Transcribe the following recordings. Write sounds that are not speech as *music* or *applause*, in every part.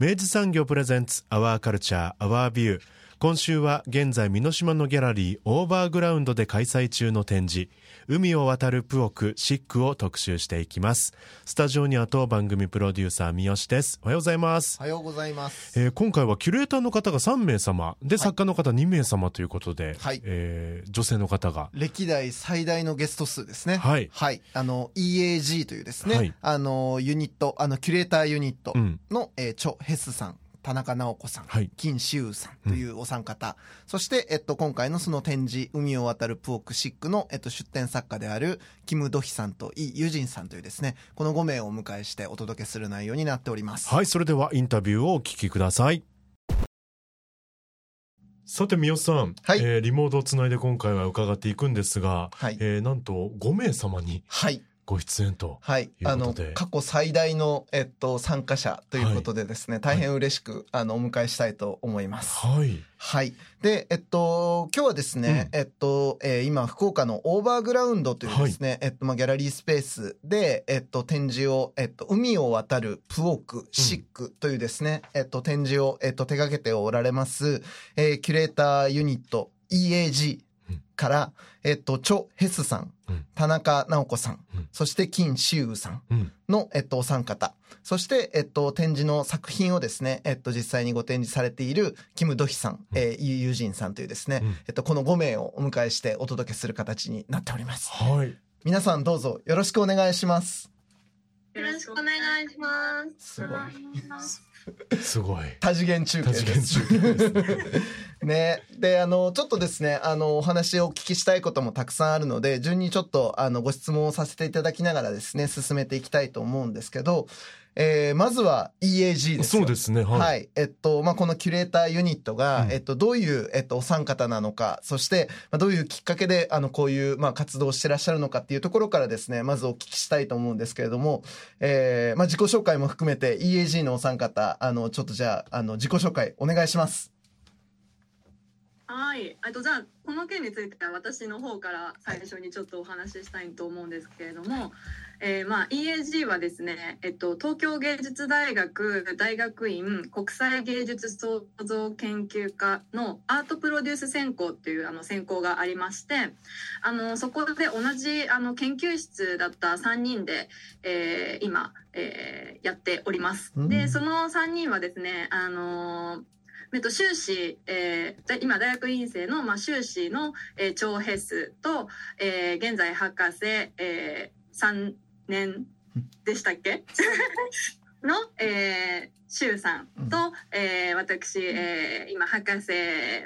明治産業プレゼンツアワーカルチャーアワービュー今週は現在美濃島のギャラリーオーバーグラウンドで開催中の展示。海を渡るプオクシックを特集していきます。スタジオには当番組プロデューサー三好です。おはようございます。おはようございます、えー今回はキュレーターの方が3名様。で、作家の方2名様ということで、はい。えー女性の方が。歴代最大のゲスト数ですね。はい。あの EAG というですね、はい。あのユニットあのキュレーターユニットうん。の、えーチョ・ヘスさん田中直子さん、はい。金志ウさんというお三方、そして、えっと、今回のその展示「海を渡るプオクシックの」えっと、出展作家であるキム・ドヒさんとイ・ユジンさんというですねこの5名をお迎えしてお届けする内容になっております。はいそれではインタビューをお聞きください。さて三好さん、はい。えーリモートをつないで今回は伺っていくんですが、はい。えーなんと5名様にはいご出演とはい、いうあの過去最大の、えっと、参加者ということでですね、大変嬉しく、あのお迎えしたいと思います。はい。はい。で、えっと、今日はですね、えっと、えー今、福岡のオーバーグラウンドというですね、えっと、まあ、ギャラリースペースで、えっと、展示を、えっと、海を渡るプオーク、シックというですね、えっと、展示を、えっと、手掛けておられます、えーキュレーターユニット EAG から、えっと、チョ・ヘスさん、うん田中直子さん、うんそして金シウさん、うんの、えっと、お三方。そして、えっと、展示の作品をですね、えっと、実際にご展示されている、キム・ドヒさん、えー、ユユージンさんというですね、うんえっと、この5名をお迎えしてお届けする形になっております。はい皆さんどうぞよろしくお願いします。よろしくお願いします。すごい。すごい多次元中継多次元です。中継ですねね。で、あの、ちょっとですね、あの、お話をお聞きしたいこともたくさんあるので、順にちょっと、あの、ご質問をさせていただきながらですね、進めていきたいと思うんですけど、えーまずは EAG ですよ。そうですねはい、はい。えっと、まあ、このキュレーターユニットが、うんえっと、どういう、えっと、お三方なのか、そして、まあ、どういうきっかけで、あの、こういう、まあ、活動をしてらっしゃるのかっていうところからですね、まずお聞きしたいと思うんですけれども、えーまあ、自己紹介も含めて EAG のお三方、あの、ちょっとじゃあ、あの、自己紹介お願いします。はい。あとじゃあこの件については私の方から最初にちょっとお話ししたいと思うんですけれども、えーまあ EAG はですね、えっと東京芸術大学大学院国際芸術創造研究科のアートプロデュース専攻っていうあの専攻がありまして、あのそこで同じあの研究室だった3人で、えー今、えーやっております。うんでその3人はですね、あのえっと、修士、えーだ今大学院生の、まあ、修士の、えー、超ヘスと、えー現在博士、えー、3年でしたっけ？*laughs* の、えー、修さんと、えー私、えー今博士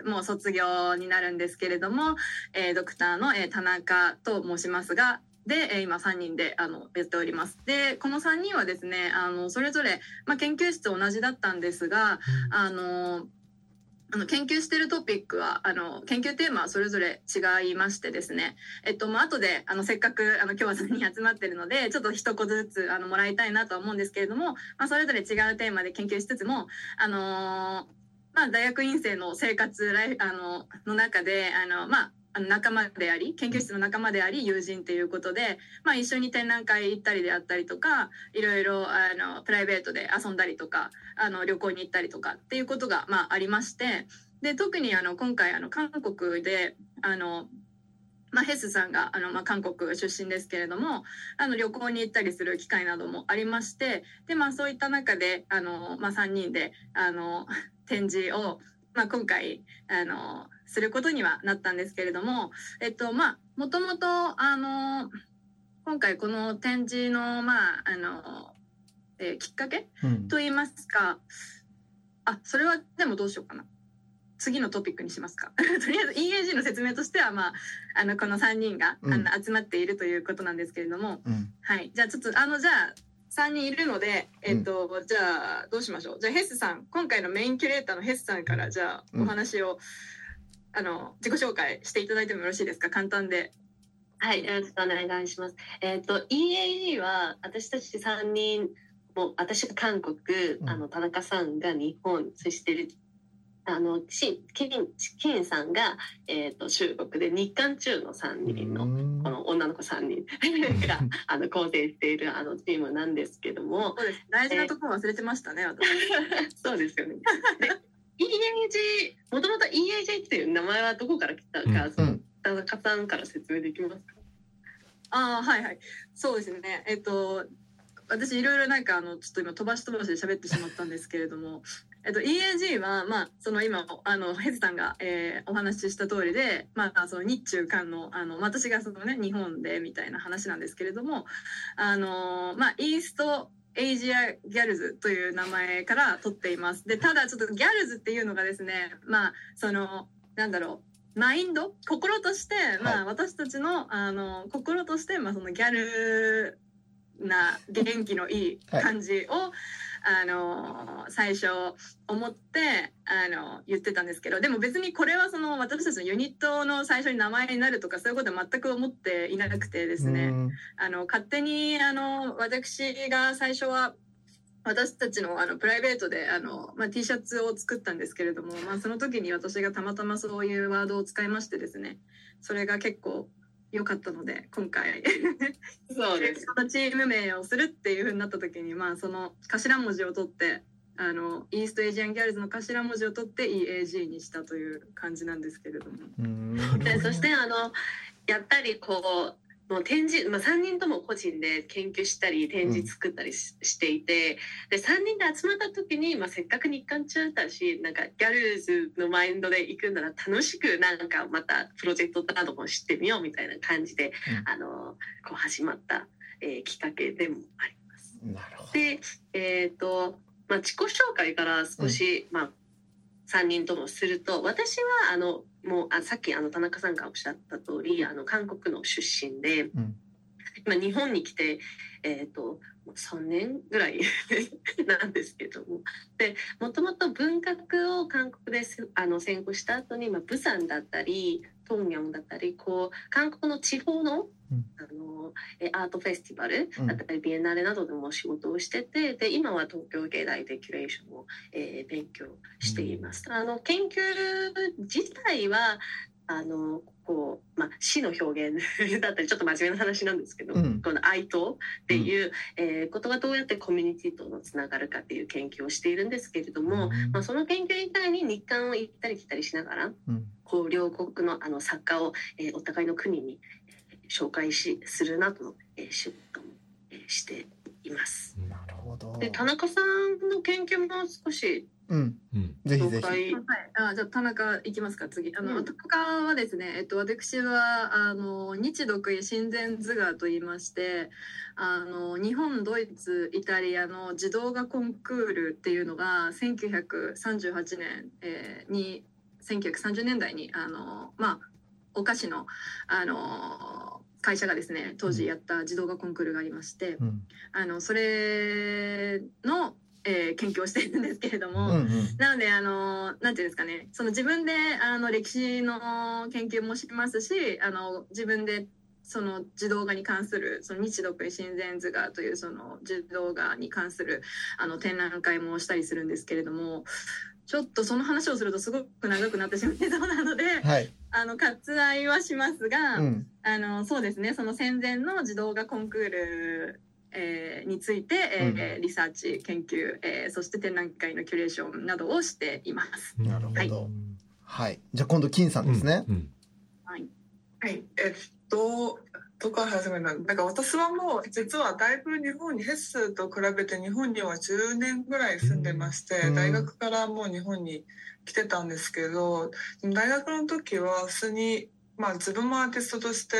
もう卒業になるんですけれども、えードクターの、えー田中と申しますが。で、えー今3人であのやっております。で、この3人はですね、あのそれぞれ、まあ、研究室同じだったんですが、あのあの研究してるトピックはあの研究テーマはそれぞれ違いましてですね。えっとまあ後であのせっかくあの今日は3人集まってるのでちょっと一個ずつあのもらいたいなとは思うんですけれども、まあ、それぞれ違うテーマで研究しつつもあのーまあ大学院生の生活ライあのの中であのまああの仲間であり研究室の仲間であり友人ということで、まあ、一緒に展覧会行ったりであったりとかいろいろあのプライベートで遊んだりとかあの旅行に行ったりとかっていうことが、まあ、ありましてで特にあの今回あの韓国であのまあ、ヘスさんがあの、まあ、韓国出身ですけれどもあの旅行に行ったりする機会などもありましてで、まあ、そういった中であの、まあ、3人であの展示を、まあ、今回あのすることにはなったんですけれども、えっとまあ、もともとあの今回この展示の,、まああのえー、きっかけ、うん、といいますかあそれはでもどうしようかな。次のトピックにしますか。*laughs* とりあえず EAG の説明としては、まあ、あの、この3人が、うん、あの集まっているということなんですけれども、うん、はい。じゃあちょっと、あの、じゃあ、3人いるので、えっと、うん、じゃあ、どうしましょう。じゃあ、ヘスさん、今回のメインキュレーターのヘスさんから、じゃあ、お話を、あの、自己紹介していただいてもよろしいですか？簡単で。はい、よろしくお願いします。えっ、と、EAG は、私たち3人、もう私が韓国、あの、田中さんが日本、そしてあのしケンケンさんが、えーと、中国で日韓中の3人のこの女の子3人 *laughs* が *laughs* あの構成しているあのチームなんですけどもそうです大事なところ忘れてましたね、*laughs* そうですよね。EAG もともと EAG っていう名前はどこから来たか、うん、その田中さんから説明できますか？あはいはい。そうですね。えっ、と私いろいろなんかあのちょっと今飛ばし飛ばしで喋ってしまったんですけれどもえっと、EAG は、まあ、その今、あの、ヘズさんが、えー、お話しした通りで、まあ、その日中韓の、あの、私がそのね、日本でみたいな話なんですけれども、あの、まあ、イーストエイジアギャルズという名前から取っています。で、ただちょっとギャルズっていうのがですね、まあ、その、なんだろう、マインド？心として、まあ、私たちの、あの、心として、まあ、そのギャルな元気のいい感じを、はいあの最初思ってあの言ってたんですけどでも別にこれはその私たちのユニットの最初に名前になるとかそういうことは全く思っていなくてですね。あの勝手にあの私が最初は私たちのあのプライベートであの、まあ、T シャツを作ったんですけれども、まあ、その時に私がたまたまそういうワードを使いましてですね。それが結構良かったので今回。*laughs* そうです。そのチーム名をするっていうふうになった時にまあその頭文字を取ってあのイーストエイジアンギャルズの頭文字を取って EAG にしたという感じなんですけれども。でそしてあのやっぱりこうもう展示、まあ、3人とも個人で研究したり展示作ったりしうん、していてで3人で集まった時に、まあ、せっかく日韓中だしなんかギャルーズのマインドで行くなら楽しくなんかまたプロジェクトなども知ってみようみたいな感じで、うん、あのこう始まった、えー、きっかけでもあります。なるほど。で、えっ、ー、とまあ、自己紹介から少し、うん、まあ、3人ともすると私はあのもうあさっきあの田中さんがおっしゃった通りあり韓国の出身で、うん、今日本に来て、えーと、3年ぐらい *laughs* なんですけども。でもともと文学を韓国であの専攻した後に、まあ、釜山だったり東京だったりこう韓国の地方のあのアートフェスティバルだったり、ビエンナーレなどでも仕事をしててで今は東京芸大でキュレーションを、えー、勉強しています。あの研究自体はあのこう、まあ、詩の表現だったりちょっと真面目な話なんですけど、うん、この愛とっていう、うん、えー、ことがどうやってコミュニティとのつながるかっていう研究をしているんですけれども、うん、まあ、その研究以外に日韓を行ったり来たりしながら、こう両国のあの作家を、えー、お互いの国に紹介しするなどの、えー、仕事も、えー、しています。なるほど。で田中さんの研究も少しうん、ぜひぜひ。はい、あ、じゃ田中いきますか、次。あの、うん、田中はですね、えっと、私は、あの、日独医親善図画と言いまして。あの、日本、ドイツ、イタリアの児童画コンクールっていうのが、1938年、えー、に。1930年代に、あの、まあ、お菓子の、あの。会社がですね当時やった児童画コンクールがありまして、うん、あのそれのえー、研究をしているんですけれども、うんうん、なのであのなんていうんですかねその自分であの歴史の研究もしますしあの自分でその児童画に関するその日独親善図画というその児童画に関するあの展覧会もしたりするんですけれどもちょっとその話をするとすごく長くなってしまいそうなので、はい、あの割愛はしますが、うん、あのそうですねその戦前の児童画コンクールえー、について、えー、うん、リサーチ研究、えー、そして展覧会のキュレーションなどをしています。なるほど。はい、はい、じゃあ今度金さんですね。うんうん、はい。はい、えっと、どこから始めた。のなんか私はもう、実はだいぶ日本に、ヘッスと比べて日本には10年ぐらい住んでまして、うん。大学からもう日本に来てたんですけど、大学の時は普通に、まあ自分もアーティストとして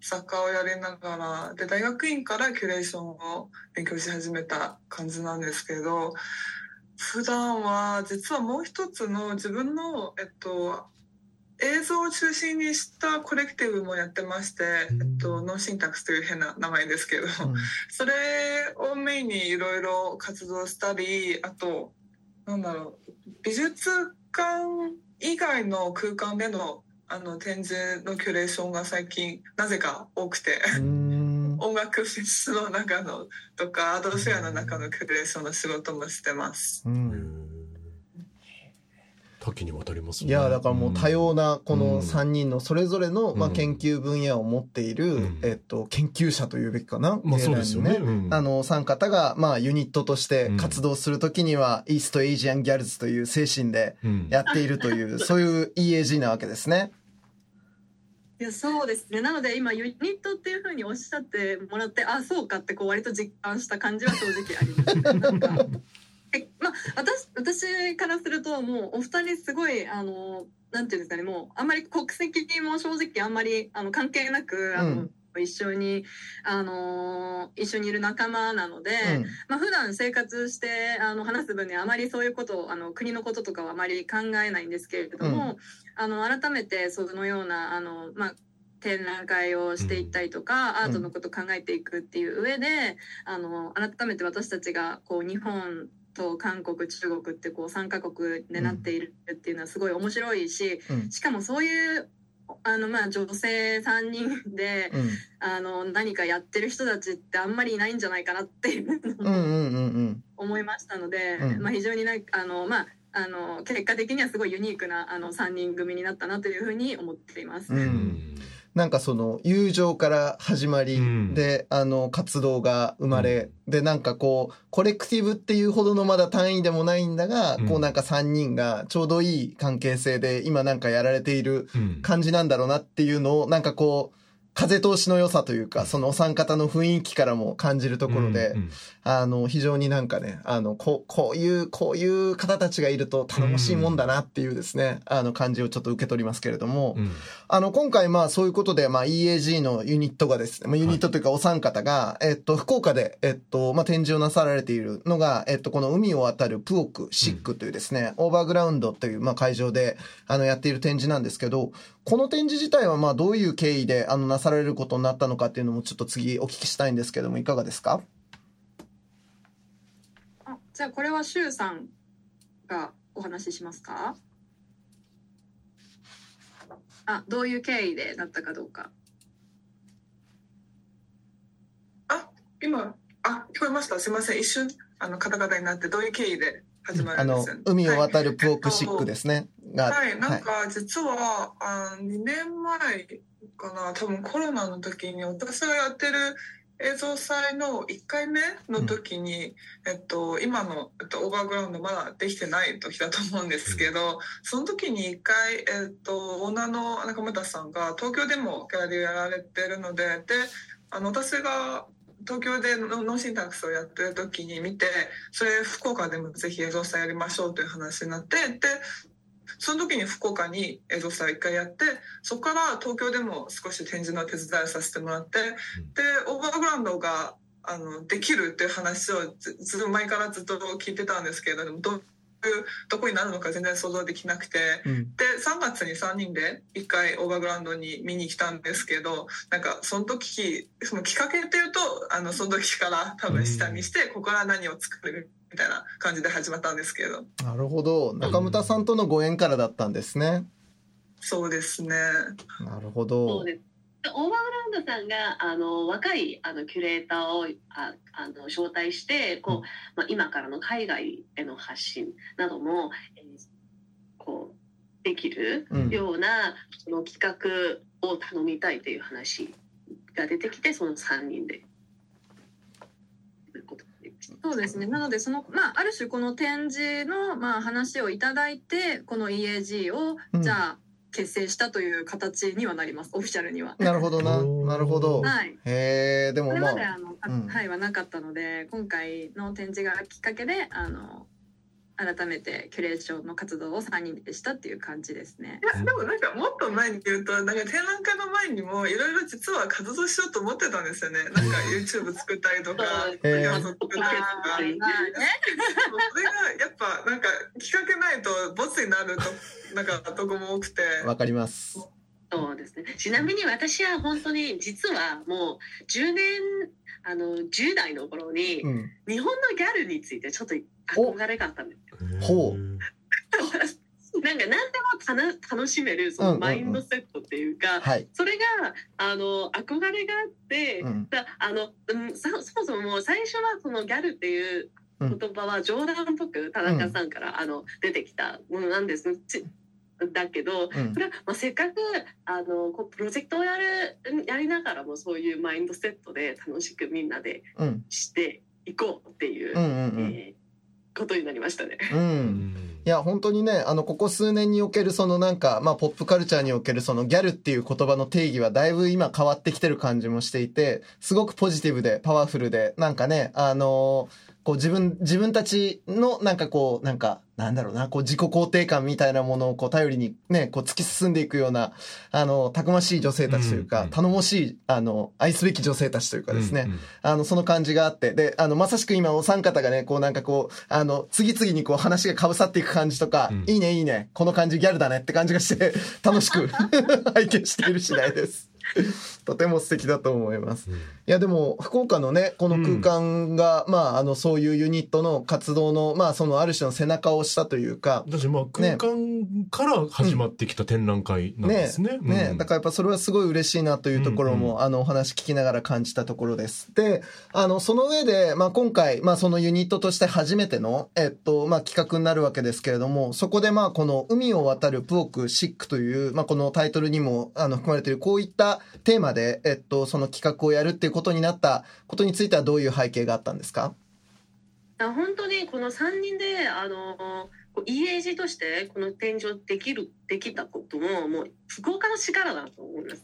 作家をやりながら、で、大学院からキュレーションを勉強し始めた感じなんですけど、普段は実はもう一つの自分の、えっと、映像を中心にしたコレクティブもやってまして、うん。えっと、 No Syntax という変な名前ですけど、それをメインにいろいろ活動したり、あと、なんだろう、美術館以外の空間でのあの展示のキュレーションが最近なぜか多くて、うん。*laughs* 音楽フェスの中のとか、アートフェアの中のキュレーションの仕事もしてます。うん多岐にわたりますね。いやだからもう多様なこうん。の3人のそれぞれの、まあ、うん研究分野を持っている、うん。えっと、研究者というべきかな、まあそうですよね。あの3方が、まあ、ユニットとして活動するときには、イーストエイジアンギャルズという精神でうん。やっているという、*laughs* そういう EAG なわけですね。いやそうですね。なので今ユニットっていうふうにおっしゃってもらってあそうかってこう割と実感した感じは正直あります。*laughs* まあ私私からするともうお二人すごいあのなんていうんですかねもうあんまり国籍も正直あんまりあの関係なくあの、うん。一緒にあの一緒にいる仲間なので、まあ普段生活してあの話す分にはあまりそういうことをあの国のこととかはあまり考えないんですけれども、あの改めてそのようなあの、まあ、展覧会をしていったりとか、アートのことを考えていくっていう上であの改めて私たちがこう日本と韓国中国ってこう3カ国でなっているっていうのはすごい面白いし、うん。しかもそういうあのまあ女性3人で、うん。あの何かやってる人たちってあんまりいないんじゃないかなっていうのを思いましたので、うん。まあ、非常になあの、まあ、あの結果的にはすごいユニークなあの3人組になったなというふうに思っています。ううんんなんかその友情から始まり、うん。であの活動が生まれ、でなんかこうコレクティブっていうほどのまだ単位でもないんだが、うん。こうなんか3人がちょうどいい関係性で今なんかやられているうん。感じなんだろうなっていうのをなんかこう風通しの良さというかそのお三方の雰囲気からも感じるところで、うんあの非常になんかねあのこうこういうこういう方たちがいると頼もしいもんだなっていうですね、あの感じをちょっと受け取りますけれども、うん。あの、今回まあそういうことで、まあ EAG のユニットがですね、まあユニットというかお三方が、えっと、福岡で、えっと、まあ展示をなさられているのが、えっと、この海を渡るプオクシックというですね、オーバーグラウンドという、まあ会場で、あの、やっている展示なんですけど、この展示自体はまあどういう経緯で、あの、なされることになったのかっていうのもちょっと次お聞きしたいんですけども、いかがですか？あじゃあこれはシュウさんがお話ししますか？あどういう経緯でなったかどうか。今、あ、聞こえました。すみません。一瞬、あの、カタカタになって、どういう経緯で始まあのるんです、海を渡るプオクシックですね。が、はい、なんか実は、あ2年前かな、多分コロナの時に私がやってる映像祭の1回目の時に、えっと、今の、えっと、オーバーグラウンドまだできてない時だと思うんですけど、その時に1回、えっと、オーナーの中村さんが東京でもギャラリーをやられてるので、で、あの、私が東京でノノーシンタックスをやってる時に見て、それ福岡でもぜひ映像祭やりましょうという話になって、で、その時に福岡に映像祭を一回やって、そこから東京でも少し展示の手伝いをさせてもらって、で、オーバーグラウンドが、あの、できるっていう話をずずっと前からずっと聞いてたんですけれども、どういう、どこになるのか全然想像できなくて、うんで、3月に3人で1回オーバーグラウンドに見に来たんですけど、なんかその時、そのきっかけっていうと、あの、その時から多分下見して、ここから何を作るみたいな感じで始まったんですけど、なるほど。中村さんとのご縁からだったんですね。そうですね。なるほそどう。です。でオーバーグラウンドさんがあの若いあのキュレーターをああの招待してこう、うんまあ、今からの海外への発信なども、えーこうできるうんような、その企画を頼みたいという話が出てきてその3人で。そうですね。なので、その、まあ、ある種この展示の、まあ、話をいただいて、この EAG をうん、じゃあ、結成したという形にはなります。オフィシャルには。なるほどな。なるほど。はい。へえでもこれまあまであの、うん。はいはなかったので今回の展示がきっかけであの改めてキュレーションの活動を3人でしたっていう感じですね。いやでもなんかもっと前に言うとなんか展覧会の前にもいろいろ実は活動しようと思ってたんですよね。なんか YouTube 作ったりとかへー画像作ったりとか。それがやっぱなんか企画ないとボツになると *laughs* なんかとこも多くて。わかります。そうですね。ちなみに私は本当に実はもう10年あの10代の頃にうん。日本のギャルについてちょっと憧れがあったんです。ほう。*laughs* なんか何でも楽しめるそのマインドセットっていうか、はい。それがあの憧れがあって、うん。だあの、うん、そそもそももう最初はそのギャルっていう言葉は冗談っぽく田中さんから、あの出てきたものなんです。ちだけど、うん。これは、まあ、せっかくあのこうプロジェクトをやるやりながらもそういうマインドセットで楽しくみんなでうん。していこうっていう、うんうんうん。えーことになりましたね。ううんんいや本当にねあのここ数年におけるそのなんか、まあ、ポップカルチャーにおけるそのギャルっていう言葉の定義はだいぶ今変わってきてる感じもしていてすごくポジティブでパワフルでなんかねあのーこう自分自分たちのなんかこうなんかなんだろうなこう自己肯定感みたいなものをこう頼りにねこう突き進んでいくようなあのたくましい女性たちというか、うんうん頼もしいあの愛すべき女性たちというかですね、うんうん。あの、その感じがあって、で、あの、まさしく今お三方がね、こうなんかこう、あの、次々にこう話が被さっていく感じとか、うん。いいねいいね、この感じギャルだねって感じがして、楽しく *laughs* 拝見している次第です。とても素敵だと思います。いや、でも、福岡のね、この空間が、まあ、あの、そういうユニットの活動の、まあ、そのある種の背中を押したというか、だしまあ空間から始まってきた展覧会なんですね。ね、うんだからやっぱそれはすごい嬉しいなというところも、うんあのお話聞きながら感じたところです。で、あのその上で、まあ、今回、まあ、そのユニットとして初めての、えっとまあ、企画になるわけですけれどもそこでまあこの「海を渡るプオクシック」という、まあ、このタイトルにもあの含まれているこういったテーマで、えっと、その企画をやるっていうことになったことについてはどういう背景があったんですか？あ本当にこの3人であのイメージとしてこの展示をできるできたことももう福岡の力だと思います。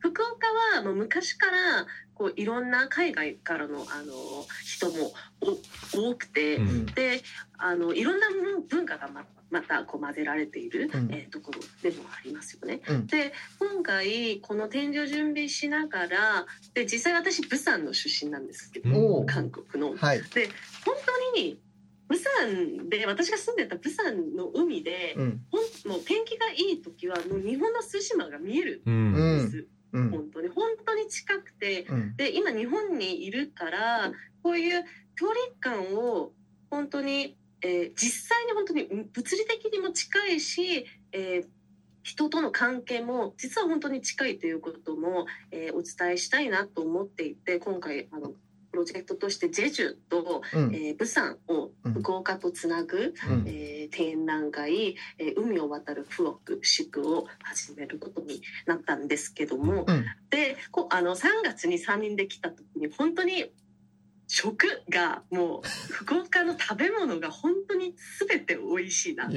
福岡はもう昔からこういろんな海外からのあの人もお多くて、うん。であのいろんな文化がままたこう混ぜられている、うん。えーところでもありますよね。うん。で今回この展示を準備しながらで実際私プサンの出身なんですけど、韓国の。はい、で本当にプサンで私が住んでたプサンの海で、うん。ほんもう天気がいい時はもう日本の対馬が見えるんです、うん。本当に本当に近くてうん。で今日本にいるからこういう距離感を本当に、えー実際に本当に物理的にも近いし、えー人との関係も実は本当に近いということも、えーお伝えしたいなと思っていて今回あのプロジェクトとしてジェジュと、うん。えー、プサンをうん。福岡とつなぐ、うん。えー展覧会、えー海を渡るフロックシクを始めることになったんですけども、うん。でこあの3月に3人で来た時に本当に食がもう福岡の食べ物が本当に全て美味しいなと。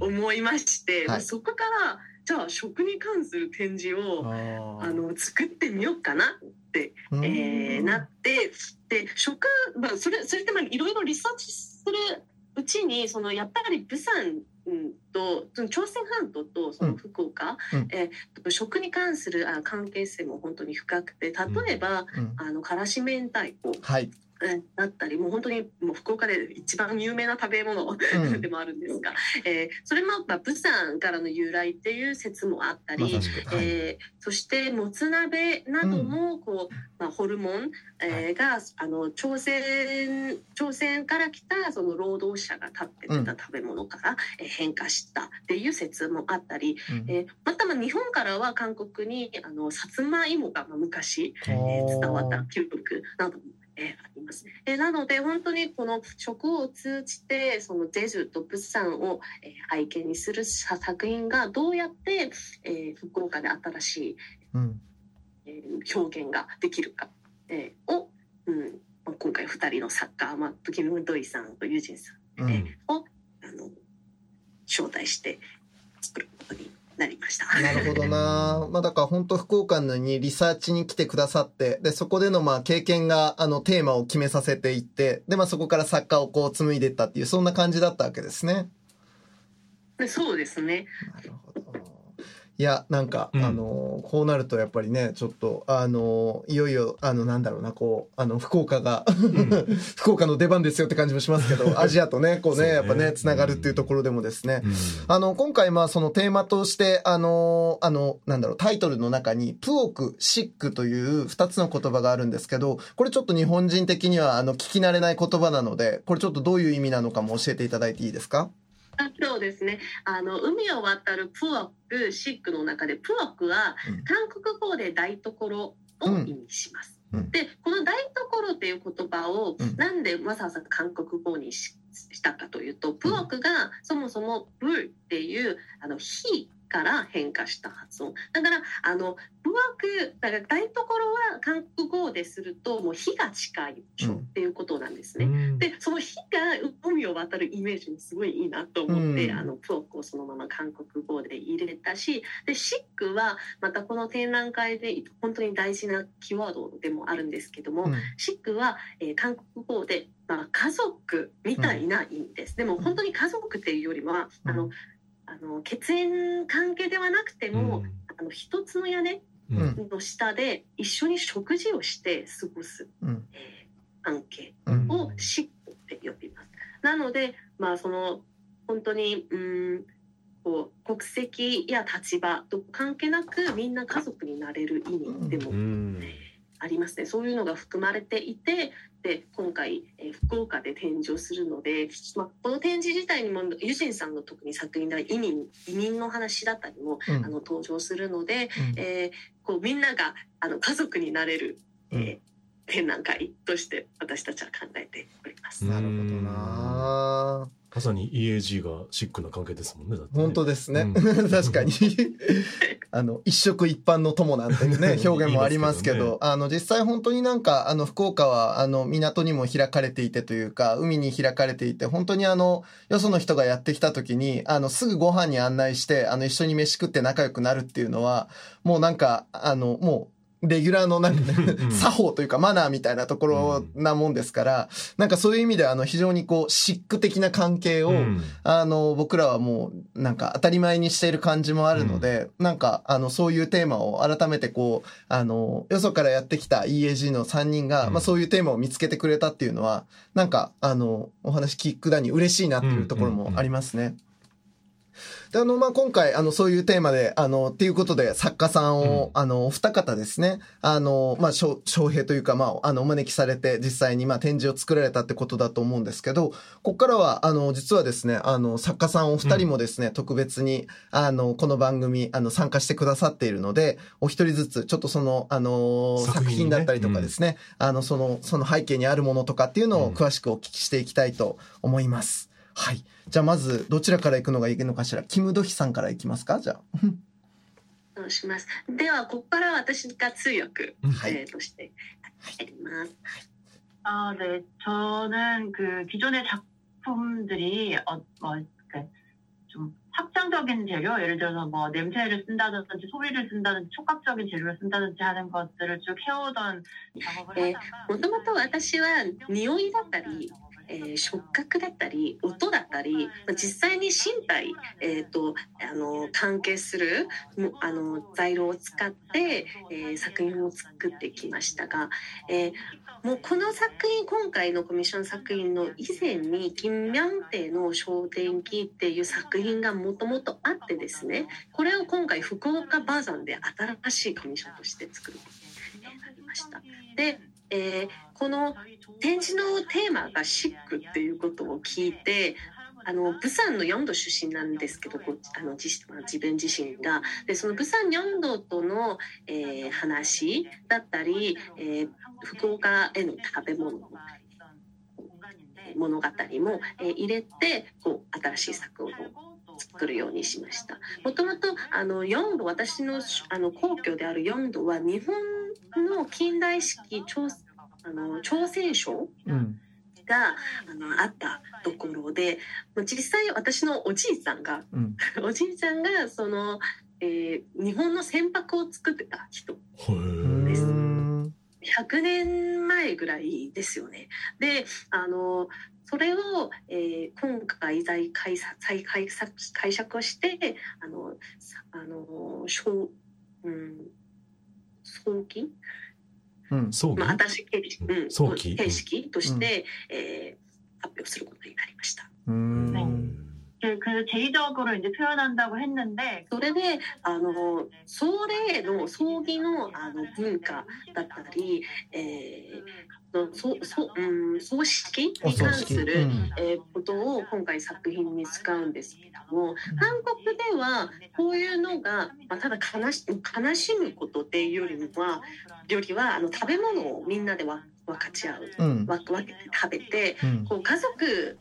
思いまして、はい。そこからじゃあ食に関する展示をああの作ってみようかなえーなってで食、まあ、それそれでまあいろいろリサーチするうちにそのやっぱり釜山うんとその朝鮮半島とその福岡、うん。えー食に関するあ関係性も本当に深くて例えば、うん。あのからし明太子。はい。えーだったりもう本当にもう福岡で一番有名な食べ物うん。でもあるんですが、えーそれもまあ釜山からの由来っていう説もあったり、ま。えーそしてもつ鍋などもこう、まあ、ホルモン、えーがあの朝鮮朝鮮から来たその労働者が食べてた食べ物から、えー変化したっていう説もあったり、うん。えーまたまあ日本からは韓国にあのさつまいもがまあ昔、えー伝わった記録なども、えーあります。えーなので本当にこの食を通じてそのゼジュと物産を、えー背景にする作品がどうやって、えー福岡で新しい、うんえー表現ができるか、えーを、うんまあ、今回2人の作家、まあ、キム・ドイさんとユジンさん、うんえーをあの招待して作ることになるほどな。まあだから本当福岡にリサーチに来てくださって、で、そこでのまあ経験があのテーマを決めさせていって、で、まあそこから作家をこう紡いでいったっていう、そんな感じだったわけですね。そうですね。なるほど。いや、なんか、うん、あの、こうなるとやっぱりね、ちょっと、あの、いよいよ、あの、なんだろうな、こう、あの、福岡が *laughs* 福岡の出番ですよって感じもしますけど、*laughs* アジアとね、こうね、やっぱね、つながるっていうところでもですね、うん、あの、今回、まあ、そのテーマとして、あの、あの、なんだろう、タイトルの中に、プオク、シックという二つの言葉があるんですけど、これちょっと日本人的には、あの、聞き慣れない言葉なので、これちょっとどういう意味なのかも教えていただいていいですか？あそうですね。あの海を渡るプオクシックの中でプオクは韓国語で台所を意味します。うん、でこの台所っていう言葉をなんでわざわざ韓国語にしたかというと、プオクがそもそも「ブー」っていうあの火から変化した発音。だからあのブワークだから台所は韓国語でするともう火が近いっていうことなんですね。うん、でその火が海を渡るイメージもすごいいいなと思って、うん、あのプロックをそのまま韓国語で入れたしでシックはまたこの展覧会で本当に大事なキーワードでもあるんですけども、うん、シックは、えー、韓国語で、まあ、家族みたいな意味です。でも本当に家族っていうよりは、あのあの血縁関係ではなくても、うん、あの一つの屋根の下で一緒に食事をして過ごす、うん、えー、関係をシックって呼びます。なので、まあ、その本当にうんこう国籍や立場と関係なくみんな家族になれる意味でも、ありますねそういうのが含まれていてで今回、えー、福岡で展示をするので、まあ、この展示自体にもユジンさんの特に作品では移民移民の話だったりも、うん、あの登場するので、うん、えー、こうみんながあの家族になれる、えー、展覧会として私たちは考えております。なるほどな。まさに EAG がシックな関係ですもんね。ね本当ですね。うん、*laughs* 確かに *laughs* あの、一食一般の友なんて *laughs* いうね、表現もありますけど、ね、あの、実際本当になんか、あの、福岡は、あの、港にも開かれていてというか、海に開かれていて、本当にあの、よその人がやってきた時に、あの、すぐご飯に案内して、あの、一緒に飯食って仲良くなるっていうのは、もうなんか、あの、もう、レギュラーのなんかね、作法というかマナーみたいなところなもんですから、なんかそういう意味であの非常にこうシック的な関係を、あの僕らはもうなんか当たり前にしている感じもあるので、なんかあのそういうテーマを改めてこう、あの、よそからやってきた EAG の3人が、まあそういうテーマを見つけてくれたっていうのは、なんかあの、お話聞くだに嬉しいなっていうところもありますね。で、あの、まあ、今回、あの、そういうテーマで、あの、っていうことで、作家さんを、うん、あの、お二方ですね、あの、まあ、招聘というか、まあ、あの、お招きされて、実際に、まあ、展示を作られたってことだと思うんですけど、ここからは、あの、実はですね、あの、作家さんお二人もですね、うん、特別に、あの、この番組、あの、参加してくださっているので、お一人ずつ、ちょっとその、あの、作品,、作品だったりとかですね、うん、あの、その、その背景にあるものとかっていうのを詳しくお聞きしていきたいと思います。はい。じゃあまず、どちらから行くのがいいのかしら。キムドヒさんから行きますかじゃあ。*laughs* そうします。では、ここから私が通訳、はい、えー、としてやります。あ、네저는그기존의작품들이어뭐좀 확장적인 재료, 예를 들어서 뭐 냄새를 쓴다든지 소리를 쓴다든지 촉각적인 재료를 쓴다든지 하는 것들을 쭉 해오던 작업을 하다가 もともと私は匂いだったり えー、触覚だったり音だったりまあ実際に身体、えーと、あの関係するあの材料を使って、えー、作品を作ってきましたが、えー、もうこの作品今回のコミッション作品の以前に「金明帝の昇天記」っていう作品がもともとあってですねこれを今回福岡バージョンで新しいコミッションとして作ることになりました。でえー、この展示のテーマがシックっていうことを聞いてあの釜山の4度出身なんですけどこあの自自分自身がでその釜山4度との、えー、話だったり、えー、福岡への食べ物物語も、えー、入れてこう新しい作を作るようにしました。もともとあの4度私のあの皇居である4度は日本の近代式朝あの朝鮮省が、あのあったところで実際私のおじいさんが、うん、*laughs* おじいちゃんがそのえー日本の船舶を作ってた人へうー。ん100年前ぐらいですよね。であのそれを、えー今回再解さ再解釈解釈をしてあのさあの小うん早期、うん葬儀まあ、新しい形式,、うん、早期形式として、えー発表することになりました。うんね 그, 그 제의적으로 이제 표현한다고 했는데 それであの葬礼の葬儀のあの文化だったり、えー、 のそそうん葬式に関する、うん。えーことを今回作品に使うんですけども韓国ではこういうのが、まあ、ただ悲し悲しむことっていうよりはよりはあの食べ物をみんなでわ分かち合ううん。分分けて食べてうん。こう家族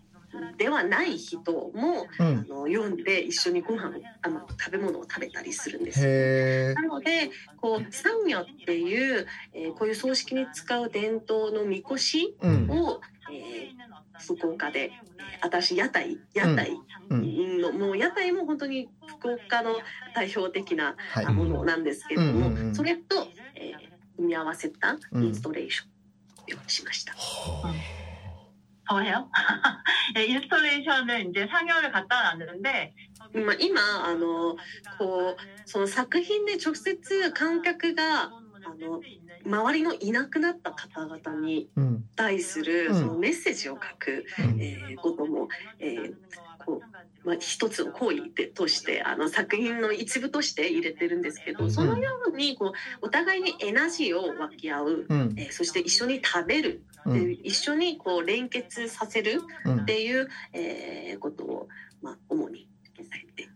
ではない人もあうん。の読んで一緒にご飯をあの食べ物を食べたりするんです。なのでこう三女っていう、えーこういう葬式に使う伝統のみこしうん。を、えー福岡で、えー私屋台屋台うん。の、もう屋台も本当に福岡の代表的なものなんですけども、それと、えー組み合わせたインストレーションをしました。 は더 해요? 예, 인스톨레이션을 이제 상여를 갖다 놨는데 まあ、今あのこうその作品で直接観客があの周りのいなくなった方々にうん対するうんそのメッセージを書く、うんえーことも、えー こうまあ、一つの行為でとしてあの作品の一部として入れてるんですけど、うんそのようにこうお互いにエナジーを分け合う、うんえーそして一緒に食べる、でうん一緒にこう連結させるうんっていう、えーことを、まあ、主に記されて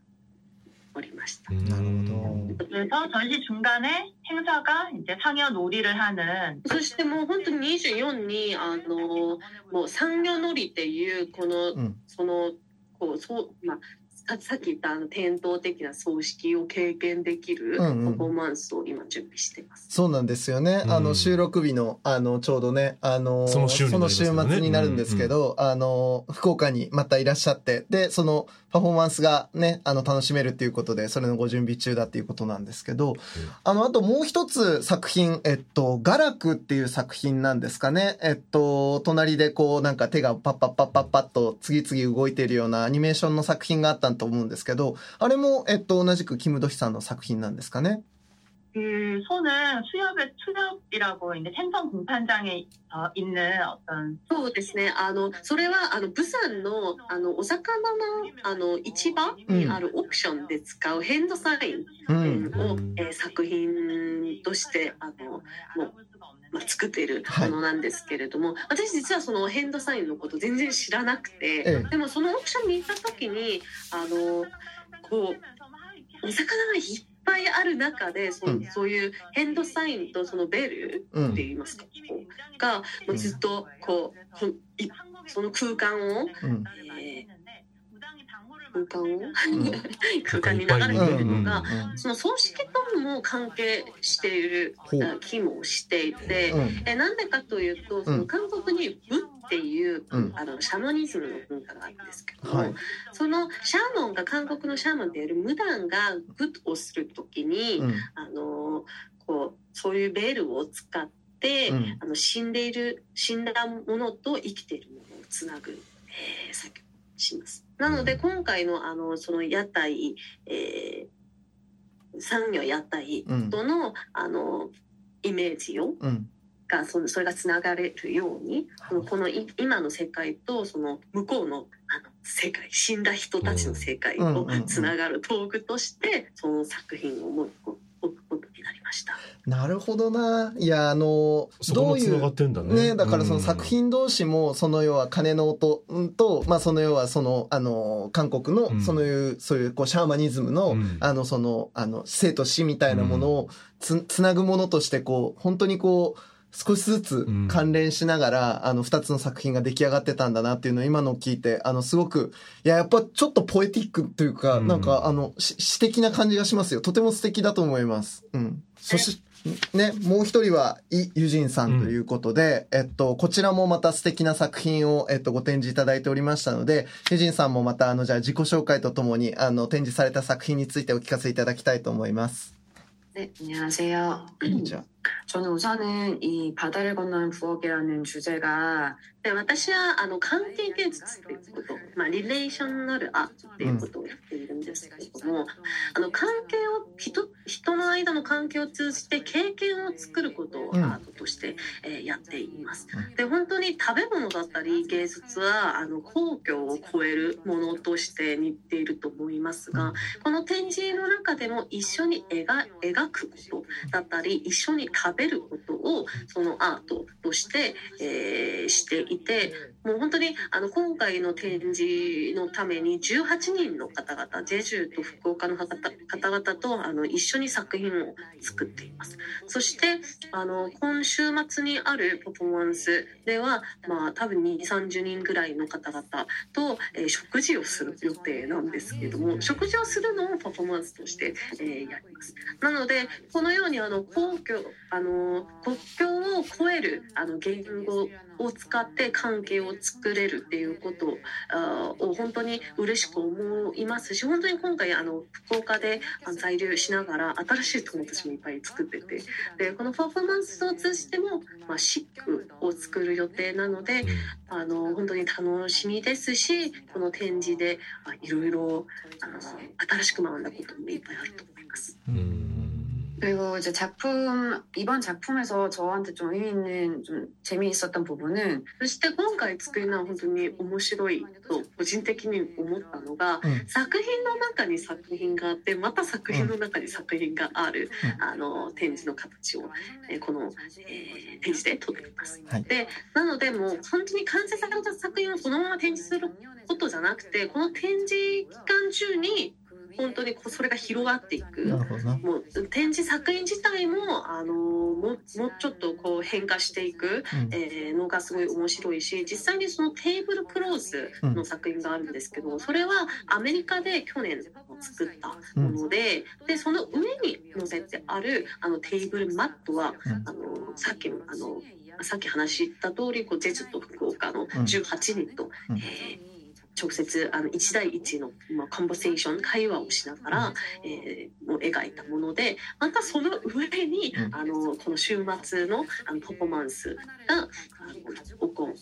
おりました。なるほ 그래서 전시 중간에 행사가 이제 상여 놀이를 하는 そしてもう本当に24にあのもう産業のりっていうこの、うんその こうそうまあささっき言ったあの伝統的な葬式を経験できるパうんうんフォーマンスを今準備しています。そうなんですよね。うんあの、収録日の、あの、ちょうどね、あの、その週ね末になるんですけど、あの、福岡にまたいらっしゃって、で、その、パフォーマンスがね、あの、楽しめるっていうことで、それのご準備中だっていうことなんですけど、あの、あともう一つ作品、えっと、ガラクっていう作品なんですかね。えっと、隣でこう、なんか手がパッパッパッパッパッと次々動いているようなアニメーションの作品があったと思うんですけど、あれも、えっと、同じくキム・ドヒさんの作品なんですかね。 그 소는 수협의 수협이라고 이제 생선 공판장에 어, 있는 어떤 そうですね。あのそれはあの釜山のあのお魚のあの市場にあるオプションで使うヘンドサインうん。を、えー作品としてあのもうまあ、作っているはいものなんですけれども、私実はそのヘンドサインのこと全然知らなくて、えでもそのオプションに行った時にあのこうお魚がいっ ぱいある中でそ,、うん。そういうヘンドサインとそのベルうん。って言いますか、がもうずっとこうその空間を、うん。えー空間を、ん。空間に流れているのが、うん。その葬式とも関係している気もしていて、う。ん。えなんでかというとその韓国にブっていう、うんあのシャマニズムの文化があるんですけども、はいそのシャーマンが韓国のシャーマンである無断がブをする時に、うん。あのこうそういうベールを使って、うんあの死んでいる死んだものと生きているものをつなぐ、えー作業をします。なので今回のあのその屋台、えー、産業屋台うん。とのあのイメージをうん。がそのそれがつながれるようにこのこのい今の世界とその向こうのあの世界死んだ人たちの世界をうんうんうんつながる道具としてその作品をもう置くことになりました。なるほどな。いや、あの、そこもつながってんだね。ね、だからその作品同士も、その要は鐘の音と、まあその要はその、あの、韓国の、うんそのいう、そういうこうシャーマニズムの、うんあの、その、あの、生と死みたいなものをつ、つなぐものとして、こう、本当にこう、少しずつ関連しながら、あの、二つの作品が出来上がってたんだなっていうのを今のを聞いて、あの、すごく、いや、やっぱちょっとポエティックというか、うんなんか、あの、し詩的な感じがしますよ。とても素敵だと思います。うん。そし、 ね、もう一人は、イ・ユジンさんということで、うん、えっと、こちらもまた素敵な作品を、えっと、ご展示いただいておりましたので、ユジンさんもまた、あの、じゃあ自己紹介とともに、あの、展示された作品についてお聞かせいただきたいと思います。네안녕하세요 저는우선은이바다를건너는부엌이라는주제가で私はあの関係芸術っていうこと、まあ、リレーショナルアートっていうことをやっているんですけれども、うん、あの関係を人人の間の関係を通じて経験を作ることをアートとして、うん、えー、やっています。で本当に食べ物だったり芸術はあの皇居を超えるものとして似ていると思いますが、この展示の中でも一緒に描描くことだったり一緒に 食べることをそのアートとして、えー、していてもう本当にあの今回の展示のために18人の方々ジェジュと福岡の方々とあの一緒に作品を作っています。そしてあの今週末にあるパフォーマンスでは、まあ、多分2 3 0人ぐらいの方々と、えー、食事をする予定なんですけども食事をするのをパフォーマンスとして、えー、やります。なのでこのようにあの皇居あの国境を越えるあの言語を使って関係を作れるっていうことを本当に嬉しく思いますし本当に今回あの福岡で在留しながら新しい友達もいっぱい作っててでこのパフォーマンスを通じても、まあ、シックを作る予定なのであの本当に楽しみですしこの展示でいろいろ新しく学んだこともいっぱいあると思います。うん 그리고 이제 작품 이번 작품에서 저한테 좀 의미 있는 좀 재미있었던 부분은 そして今回作りな本当に面白いと個人的に思ったのが、作品の中に作品があるあの展示の形を、えこの、えー、展示で撮っています。でなのでもう本当に完成された作品はそのまま展示することじゃなくてこの展示 作品自体もあのももうちょっとこう変化していく、うん、えー、のがすごい面白いし実際にそのテーブルクローズの作品があるんですけど、うん、それはアメリカで去年作ったものでうん、でその上に載せてあるあのテーブルマットは、あのさっきのあのさっき話した通りこうジェジュと福岡の18人と、えー直接あの1対1の、まあ、コンバセーション会話をしながら、えー、を描いたものでまたその上に、あのこの週末のあのパフォーマンスが行わ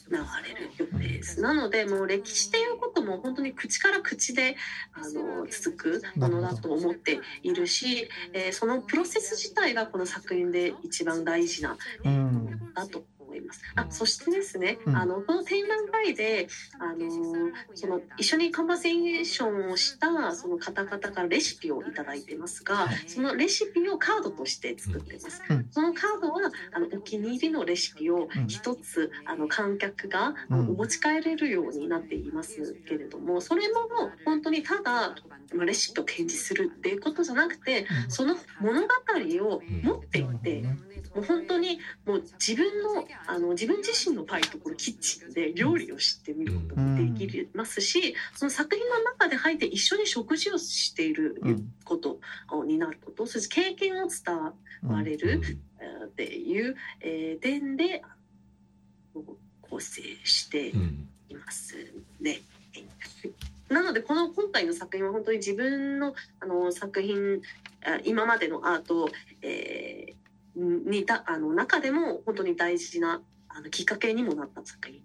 れる予定です。なのでもう歴史ということも本当に口から口であの続くものだと思っているし、えー、そのプロセス自体がこの作品で一番大事な、えー、だといます。あそしてですね、うん、あのこの展覧会であのその一緒にカンバセーションをしたその方々からレシピを頂いてますが、はい、そのレシピをカードとして作ってます。うん、そのカードはあのお気に入りのレシピを一つ、あの観客が、お持ち帰れるようになっていますけれども、それも本当にただまあ、レシピを展示するっていうことじゃなくて、その物語を持っていて、もう本当に自分のあの自分自身のパイところキッチンで料理を知ってみることもできますし、その作品の中で入って一緒に食事をしていることになること、そして経験を伝われるっていう、え点で構成していますね。なのでこの今回の作品は本当に自分のあの作品今までのアート、えー、にたあの中でも本当に大事なあのきっかけにもなった作品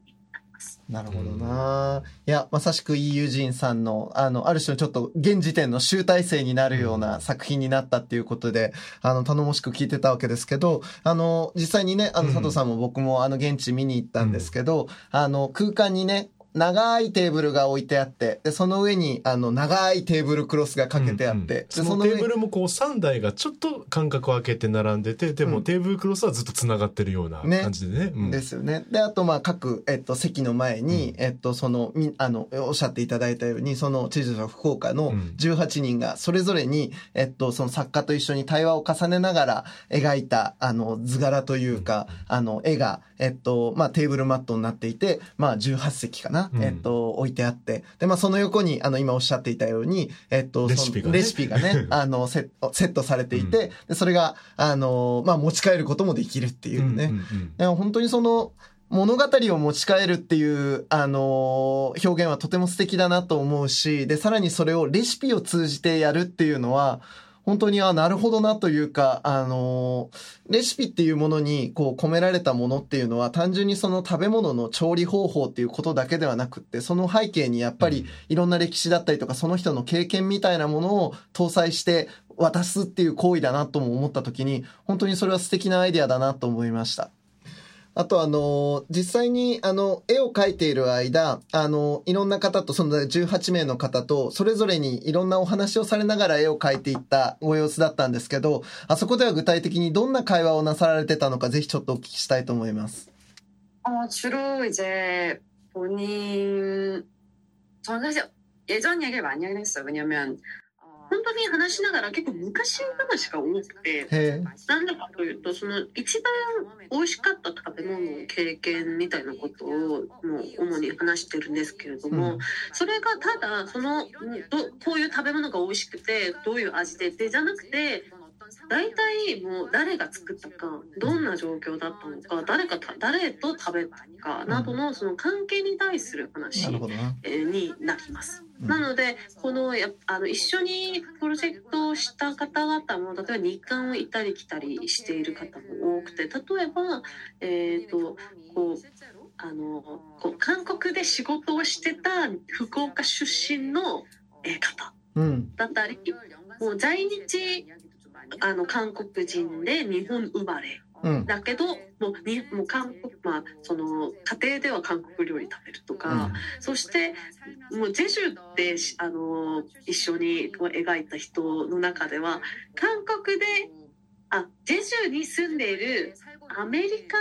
なるほどな。いや、まさしくイ・ユジンさんの、あの、ある種のちょっと現時点の集大成になるような作品になったっていうことで、あの、頼もしく聞いてたわけですけど、あの、実際にね、あの、佐藤さんも僕もあの、現地見に行ったんですけど、あの、空間にね、長いテーブルが置いてあって、で、その上に、あの、長いテーブルクロスがかけてあって、うんうん、そのテーブルもこう3台がちょっと間隔を空けて並んでて、でもテーブルクロスはずっと繋がってるような感じでね。ねうん、ですよね。で、あと、まあ、各、えっと、席の前に、えっと、その、み、あの、おっしゃっていただいたように、その、知事の福岡の18人が、それぞれに、えっと、その作家と一緒に対話を重ねながら描いた、あの、図柄というか、あの、絵が、えっと、まあ、テーブルマットになっていて、まあ、18席かな。な、うん、えっと、置いてあって、で、まあ、その横に、あの、今おっしゃっていたように、えっと、レシピがね、レシピがね *laughs* あのセ、セットされていて、でそれが、あの、まあ、持ち帰ることもできるっていうね。うんうんうん、本当にその、物語を持ち帰るっていう、あのー、表現はとても素敵だなと思うし、で、さらにそれをレシピを通じてやるっていうのは、本当に、あ、なるほどなというか、あのー、レシピっていうものに、こう、込められたものっていうのは、単純にその食べ物の調理方法っていうことだけではなくって、その背景にやっぱり、いろんな歴史だったりとか、その人の経験みたいなものを搭載して渡すっていう行為だなとも思った時に、本当にそれは素敵なアイデアだなと思いました。あとあの、実際にあの、絵を描いている間、あの、いろんな方と、その18名の方と、それぞれにいろんなお話をされながら絵を描いていったご様子だったんですけど、あそこでは具体的にどんな会話をなさられてたのか、ぜひちょっとお聞きしたいと思います。あ、주로이제본인저는사실예전얘기를많이하긴했어요왜냐면 本当に話しながら結構昔話が多くてなんでかというとその一番美味しかった食べ物の経験みたいなことをもう主に話してるんですけれども、うん、それがただそのどこういう食べ物が美味しくてどういう味ででじゃなくて大体もう誰が作ったかどんな状況だったのか誰か誰と食べたかなどのその関係に対する話になります。なのでこのやあの一緒にプロジェクトをした方々も例えば日韓を行ったり来たりしている方も多くて例えば、えーと、こうあのこう韓国で仕事をしてた福岡出身の方だったり、うん、もう在日あの韓国人で日本生まれだけど、もうにもう韓国まあその家庭では韓国料理食べるとか、うん、そしてもうジェジュってあの一緒に描いた人の中では韓国であジェジュに住んでいるアメリカ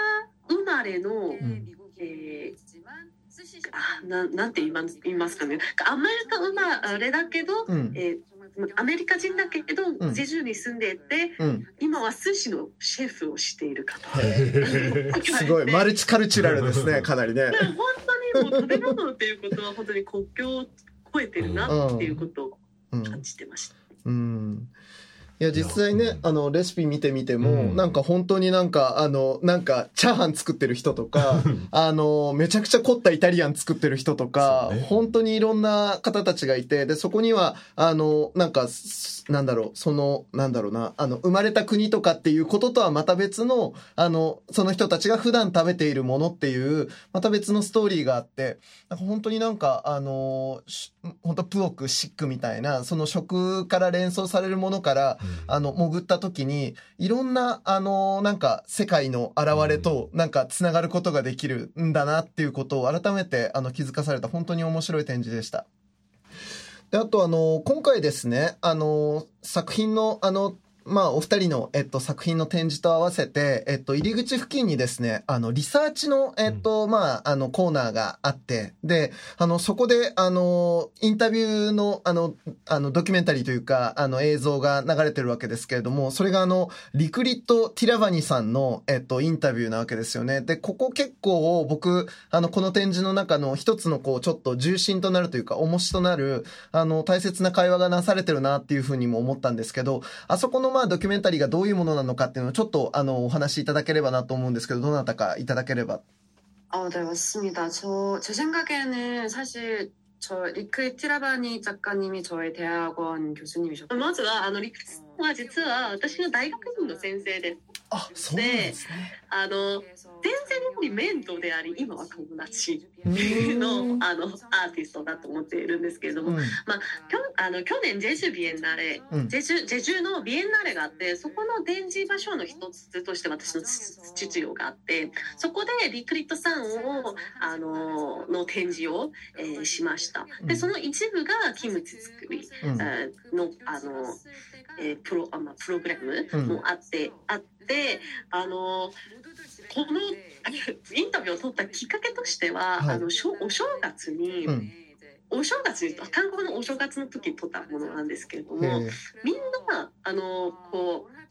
生まれの、うん、えーあななんて言います言いますかね。アメリカ生まれだけど、うん、えーアメリカ人だけど、うん、ジェジュに住んでて、うん、今は寿司のシェフをしている方。*laughs* すごい。マルチカルチュラルですねかなりね。本当にもう食べ物っていうことは本当に国境を超えてるなっていうことを感じてました、うん、うんいや、実際ね、あの、レシピ見てみても、うん、なんか本当になんか、あの、なんか、チャーハン作ってる人とか、*laughs* あの、めちゃくちゃ凝ったイタリアン作ってる人とか、ね、本当にいろんな方たちがいて、で、そこには、あの、なんか、なんだろう、その、なんだろうな、あの、生まれた国とかっていうこととはまた別の、あの、その人たちが普段食べているものっていう、また別のストーリーがあって、なんか本当になんか、あの、本当プオク、シックみたいな、その食から連想されるものから、うんあの、潜った時に、いろんな、あの、なんか、世界の現れと、なんか、つながることができるんだなっていうことを改めて、あの、気づかされた、本当に面白い展示でした。で、あと、あの、今回ですね、あの、作品の、あの、まあ、お二人の、えっと、作品の展示と合わせて、えっと、入り口付近にですね、あの、リサーチの、えっと、うん、まあ、あの、コーナーがあって、で、あの、そこで、あの、インタビューの、あの、あの、ドキュメンタリーというか、あの、映像が流れてるわけですけれども、それがあの、リクリット・ティラバニさんの、えっと、インタビューなわけですよね。で、ここ結構、僕、あの、この展示の中の一つの、こう、ちょっと重心となるというか、重しとなる、あの、大切な会話がなされてるなっていうふうにも思ったんですけど、あそこの、まドキュメンタリーがどういうものなのかっていうのをちょっとあのお話しいただければなと思うんですけどどなたかいただければ。아네맞습니다저제생각에는사실저리크티라바니작가님이저의대학원교수님이셨고まずはあのリクは実は私の大学院の先生です。あ、そうなんですね。 あの全然より面倒であり今は友達。のあのアーティストだと思っているんですけれども、うん、まあきょあの去年ジェジュビエンナレ、うん、ジェジュジェジュのビエンナレがあってそこの展示場所の一つとして私の父業があってそこでリクリットさんをあのの展示を、えー、しました。でその一部がキムチ作り、うん、のあの、えー、プロあ、まあ、プログラムもあって、あってあのこのインタビューを取ったきっかけとしては、はい、あのお正月に、うん、お正月に韓国のお正月の時に撮ったものなんですけれどもみんなあのこう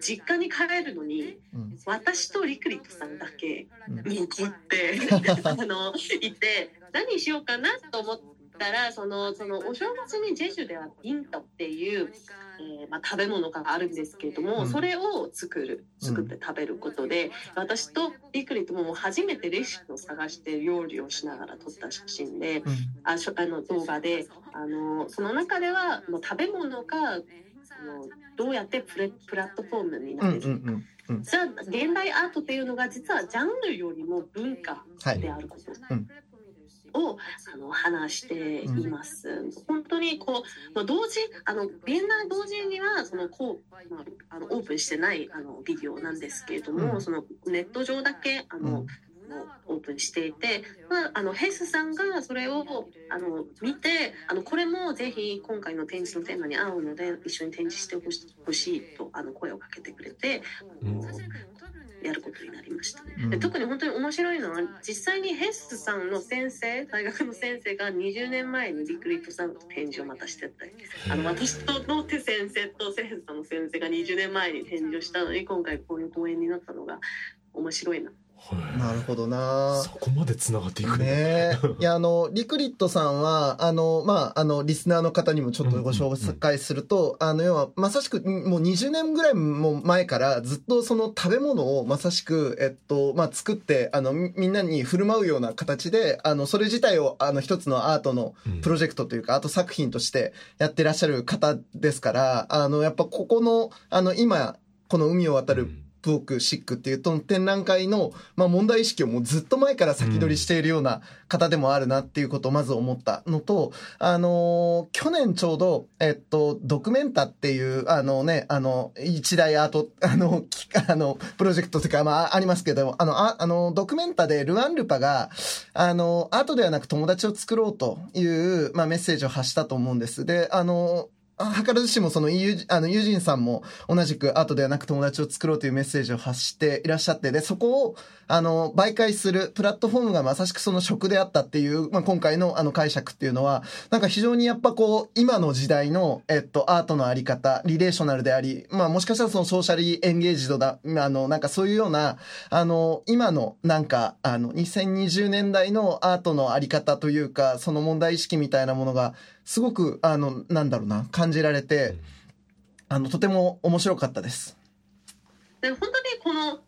実家に帰るのに、うん、私とリクリットさんだけ残って、うん、あのいて何しようかなと思ったらそのそのお正月にジェジュではビントっていう、えーまあ、食べ物があるんですけれども、うん。それを作る作って食べることで、私とリクリとも初めてレシピを探して料理をしながら撮った写真でうん。あしょあの動画であのその中ではもう食べ物があのどうやってプレプラットフォームにうなんれるうんうんうんじゃあ現代アートっていうのが実はジャンルよりも文化はいであること。うんを、あの話しています。本当にこう、まあ、同時あのビエンナ同時にはそのこう、まあ、あのオープンしてないあのビデオなんですけれども、うん。そのネット上だけあの、オープンしていて、まあ、あのヘイスさんがそれをあの見てあのこれもぜひ今回の展示のテーマに合うので一緒に展示してほしほしいとあの声をかけてくれてうんやることになりましたね。うんで特に本当に面白いのは実際にヘイスさんの先生大学の先生が20年前にリクリートさんと展示をまたしてたりあの私との手先生とセヘスさんの先生が20年前に展示をしたのに今回こういう公演になったのが面白いな。なるほどな。そこまで繋がっていくねえ。いや、あの、リクリットさんは、あの、まあ、あの、リスナーの方にもちょっとご紹介すると、あの、要は、まさしく、もう20年ぐらいも前から、ずっとその食べ物をまさしく、えっと、まあ、作って、あの、みみんなに振る舞うような形で、あの、それ自体を、あの、一つのアートのうん。プロジェクトというか、アート作品としてやってらっしゃる方ですから、あの、やっぱここの、あの、今、この海を渡るプオクシックっていうと展覧会の、まあ、問題意識をもうずっと前から先取りしているような方でもあるなっていうことをまず思ったのと、あのー去年ちょうど、えっと、ドクメンタっていう、あのね、あの、一大アート、*laughs* あの、あの、プロジェクトというか、まあ、ありますけど、あの、ああの、ドクメンタでルアンルパが、あの、アートではなく友達を作ろうという、まあ、メッセージを発したと思うんです。で、あの、図らずしもそのユーあのユージンさんも同じくアートではなく友達を作ろうというメッセージを発していらっしゃってでそこをあの媒介するプラットフォームがまさしくその職であったっていう、まあ、今回のあの解釈っていうのはなんか非常にやっぱこう今の時代の、えっと、アートのあり方リレーショナルであり、まあ、もしかしたらそのソーシャリーエンゲージドだあのなんかそういうようなあの今のなんかあの2020年代のアートのあり方というかその問題意識みたいなものがすごくあのなんだろうな感じられて、あのとても面白かったです。で本当にこの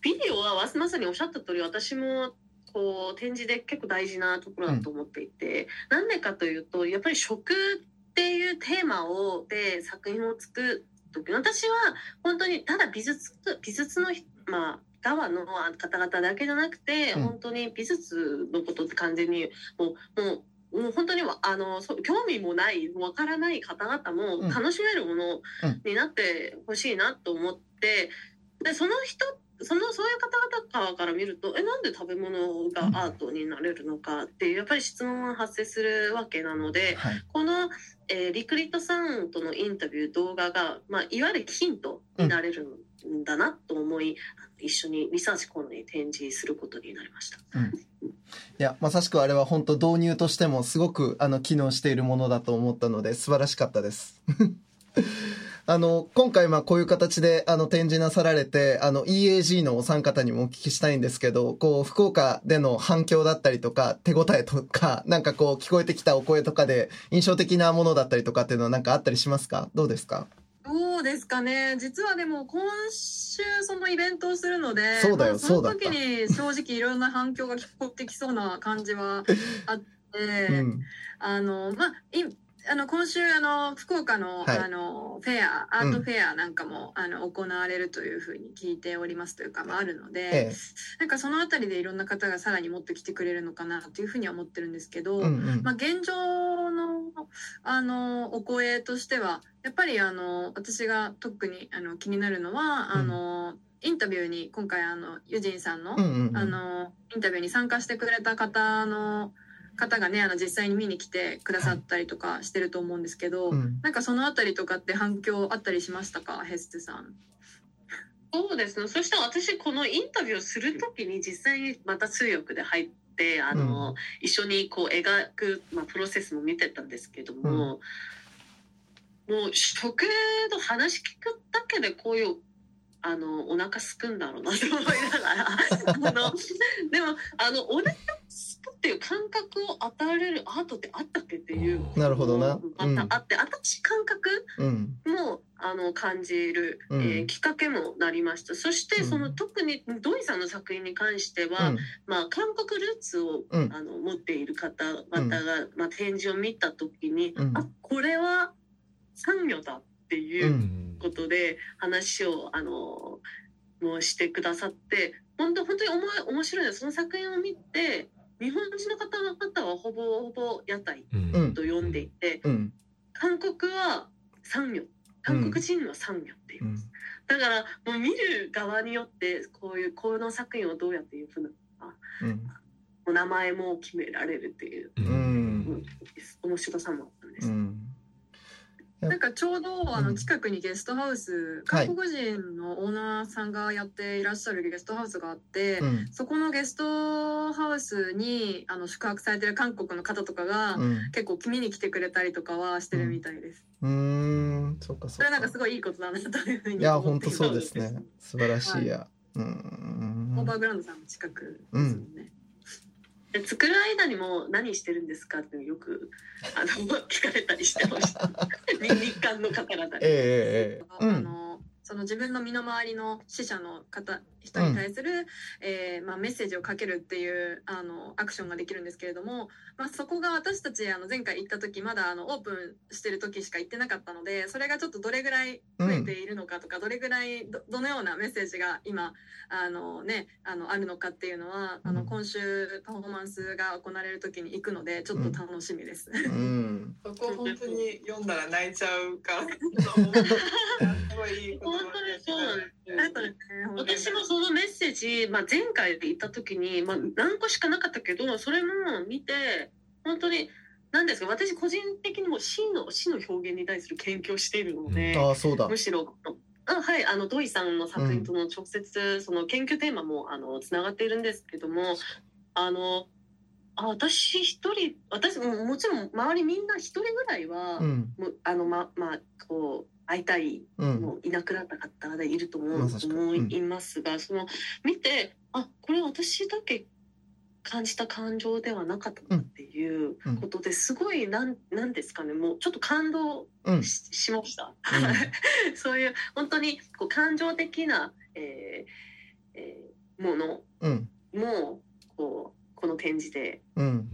ビデオはまさにおっしゃった通り私もこう展示で結構大事なところだと思っていて、なんでかというとやっぱり食っていうテーマをで作品を作る時私は本当にただ美術美術の人まあ側の方々だけじゃなくて、うん。本当に美術のことって完全にもうもうもう本当にわあの興味もないわからない方々もうん。楽しめるものになってほしいなと思って、でその人そのそういう方々から見るとえなんで食べ物がアートになれるのかっていうやっぱり質問が発生するわけなのではい、この、えーリクリットさんとのインタビュー動画が、まあ、いわゆるヒントになれるんんだなと思い、一緒にリサーチコーナーに展示することになりました。いやまさしくあれは本当導入としてもすごくあの機能しているものだと思ったので素晴らしかったです。*laughs* あの今回まあこういう形であの展示なさられてあの EAG のお三方にもお聞きしたいんですけどこう福岡での反響だったりとか手応えとかなんかこう聞こえてきたお声とかで印象的なものだったりとかっていうのはなんかあったりしますか？どうですか？どうですかね。実はでも今週そのイベントをするのでそうだよまあその時に正直いろんな反響が聞こえてきそうな感じはあって、うん。あのまあいあの今週あの福岡の,、はい。あのフェアアートフェアなんかも、あの行われるというふうに聞いておりますというか、まあ、あるので、ええ。なんかそのあたりでいろんな方がさらにもっと来てくれるのかなというふうには思ってるんですけど、うんうん。まあ、現状のあのお声としてはやっぱりあの私が特にあの気になるのは、うんあのインタビューに今回あのユジンさんの,、うんうんうんあのインタビューに参加してくれた方の方がねあの実際に見に来てくださったりとかしてると思うんですけど、うんなんかそのあたりとかって反響あったりしましたか？ヘステさん。そうですね。そして私このインタビューをするときに実際にまた通訳で入ってあの、うん。一緒にこう描くまあプロセスも見てたんですけども、もう食の話聞くだけでこういうあのお腹すくんだろうなと思いながら *laughs* あのでもあのお腹すくっていう感覚を与えれるアートってあったっけっていう。なるほどなあった、あって新しい感覚うんもあの感じる、うん。えーきっかけもなりました。そしてうん。その、特に土井さんの作品に関しては、うん。まあ、韓国ルーツを、うん。あの持っている方々が、まあ、展示を見た時に、うん。あこれは産業だっていううん。ことで話をあのもうしてくださって本当本当に面面白いですその作品を見て日本人の方々はほぼほぼ屋台うん。と呼んでいて、うん。韓国は産業韓国人は産業っていうう、ん。だからもう見る側によってこういうこの作品をどうやっていうふうなうん。お名前も決められるっていう、うん。うん。面白さもあったんです。うんなんかちょうどあうん。の近くにゲストハウス、はい韓国人のオーナーさんがやっていらっしゃるゲストハウスがあって、うん。そこのゲストハウスにあの宿泊されてる韓国の方とかが、うん。結構見に来てくれたりとかはしてるみたいです。うーん。そっかそっか。それはなんかすごいいいことだなというふうにいや思っています。本当そうですね。素晴らしいや。うん。オーバーグラウンドさんの近くですもんね。で作る間にも何してるんですかってよくあの *laughs* 聞かれたりしてました。*laughs* 日日韓の方々に。ええええええうんあのその自分の身の回りの死者の方人に対する、えーまあ、メッセージをかけるっていうあのアクションができるんですけれども、まあ、そこが私たちあの前回行った時まだあのオープンしてる時しか行ってなかったのでそれがちょっとどれぐらい増えているのかとか、どれぐらいどどのようなメッセージが今あの、ね、あのあるのかっていうのはあのうん。今週パフォーマンスが行われる時に行くのでちょっと楽しみです。うん。*laughs* そこ本当に読んだら泣いちゃうか *laughs* 本当にそう。なん。ですそのメッセージ、まあ、前回行った時に、まあ、何個しかなかったけどそれも見て本当に何ですか私個人的にも死の死の表現に対する研究をしているので、ああそうだ。むしろあはいあの土井さんの作品との直接、その研究テーマもあのつながっているんですけどもあのあ私一人私ももちろん周りみんな一人ぐらいは、うん。もうあのままあこう会いたいうん。もういなくなった方でいると思うま思うんいますが、その見てあこれ私だけ感じた感情ではなかったなっていううん。ことですごいなんなんですかねもうちょっと感動うんし,、しました。*laughs* そういう本当にこう感情的な、えーえーものうん。もこうこの展示でうん。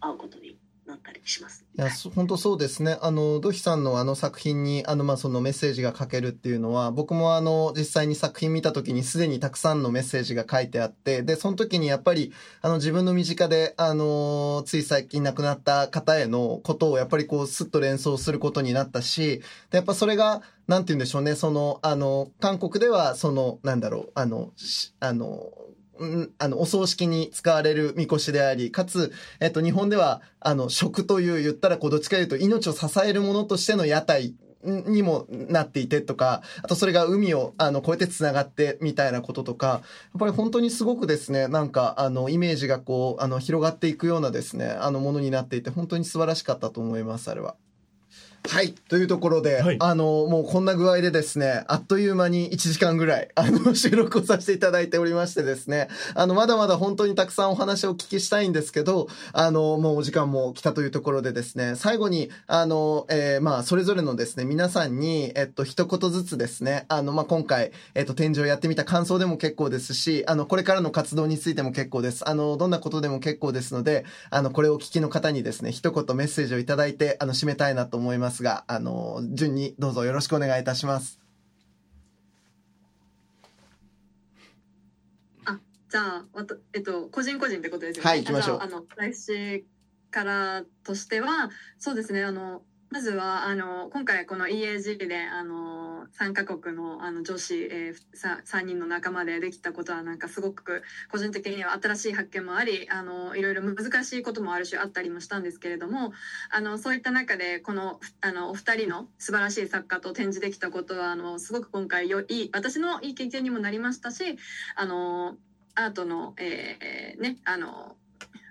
会うことになったりします。いや、そ本当そうですね。あの、ドヒさんのあの作品に、あの、まあ、そのメッセージが書けるっていうのは、僕もあの、実際に作品見た時にすでにたくさんのメッセージが書いてあって、で、その時にやっぱり、あの、自分の身近で、あの、つい最近亡くなった方へのことを、やっぱりこう、スッと連想することになったし、で、やっぱそれが、なんて言うんでしょうね、その、あの、韓国では、その、なんだろう、あの、しあの、うんあの、お葬式に使われるみこしであり、かつ、えっと、日本では、あの、食という、言ったら、こう、どっちかというと、命を支えるものとしての屋台にもなっていてとか、あとそれが海を、あの、越えて繋がってみたいなこととか、やっぱり本当にすごくですね、なんか、あの、イメージがこう、あの、広がっていくようなですね、あの、ものになっていて、本当に素晴らしかったと思います、あれは。はい。というところで、はいあの、もうこんな具合でですね、あっという間に1時間ぐらい、あの、*laughs* 収録をさせていただいておりましてですね、あの、まだまだ本当にたくさんお話をお聞きしたいんですけど、あの、もうお時間も来たというところでですね、最後に、あの、えーまあ、それぞれのですね、皆さんに、えっと、一言ずつですね、あの、まあ、今回、えっと、展示をやってみた感想でも結構ですし、あの、これからの活動についても結構です。あの、どんなことでも結構ですので、あの、これをお聞きの方にですね、一言メッセージをいただいて、あの、締めたいなと思いますが、あの、順にどうぞよろしくお願いいたします。じゃあ、わたえっと、個人個人ってことですよね。はい行きましょうあの、来週からとしては、そうですね、あの、まずは、あの、今回この EAG で、あの、3カ国のあの女子、えー、さ3人の仲間でできたことは、なんかすごく個人的には新しい発見もあり、あの、いろいろ難しいこともあるし、あったりもしたんですけれども、あの、そういった中で、この、あの、お二人の素晴らしい作家と展示できたことは、あの、すごく今回よ、いい、私のいい経験にもなりましたし、あの、アートの、えーね、あの、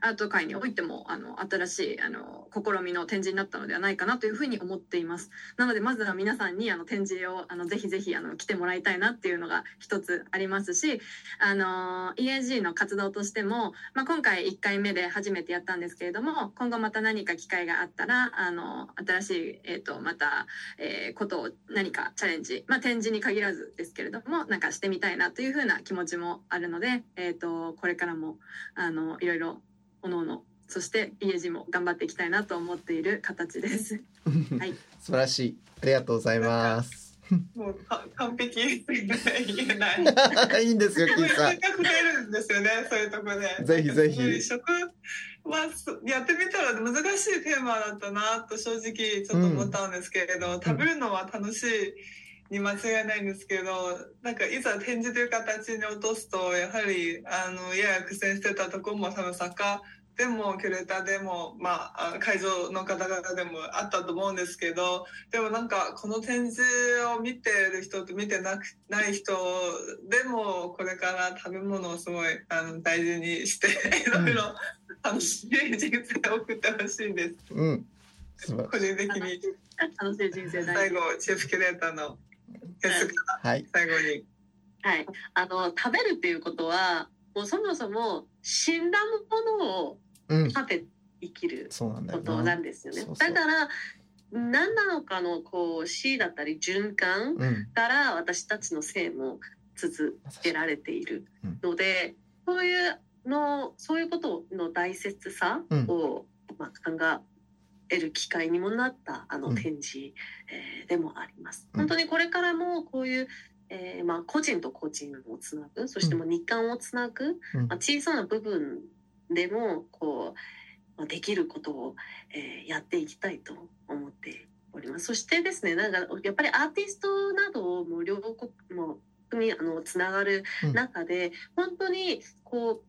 アート界においてもあの新しいあの試みの展示になったのではないかなというふうに思っています。なのでまずは皆さんにあの展示をあのぜひぜひあの来てもらいたいなっていうのが一つありますしあの EAG の活動としても、まあ、今回1回目で初めてやったんですけれども今後また何か機会があったらあの新しい、えー、とまた、えーことを何かチャレンジ、まあ、展示に限らずですけれどもなんかしてみたいなというふうな気持ちもあるので、えー、とこれからもあのいろいろおのおのそして家路も頑張っていきたいなと思っている形です。*laughs* はい、素晴らしい。ありがとうございます。*laughs* もうか完璧言えない。*laughs* いいんですよ金さん。せっかく出るんですよね、そういうとこで。ぜひぜひ。食はすやってみたら難しいテーマだったなと正直ちょっと思ったんですけれど、食べるのは楽しいに間違いないんですけどなんかいざ展示という形に落とすとやはりあのやや苦戦してたところも多分作家でもキュレーターでも、まあ、あ会場の方々でもあったと思うんですけどでもなんかこの展示を見てる人と見てなくない人でもこれから食べ物をすごいあの大事にしていろいろ楽しい人生を送ってほしいです。うん。個人的に。楽しい人生最後チェフキュレーターのはい。最後に。はい。あの、食べるっていうことは、もうそもそも死んだものをうん。食べ生きるそうなんだよことななんですよね。そうそう。だから、何なのかのこう死だったり循環うん。から私たちの生も続けられているので、そういうのそういうことの大切さを、まあ、考える機会にもなったあうん。の展示、えーでもあります。うん。本当にこれからもこういうえーまあ、個人と個人をつなぐそしてもう日韓をつなぐ、うん。まあ、小さな部分でもこう、まあ、できることを、えーやっていきたいと思っております。そしてですねなんかやっぱりアーティストなどをもう両国もにあのつながる中で、本当にこ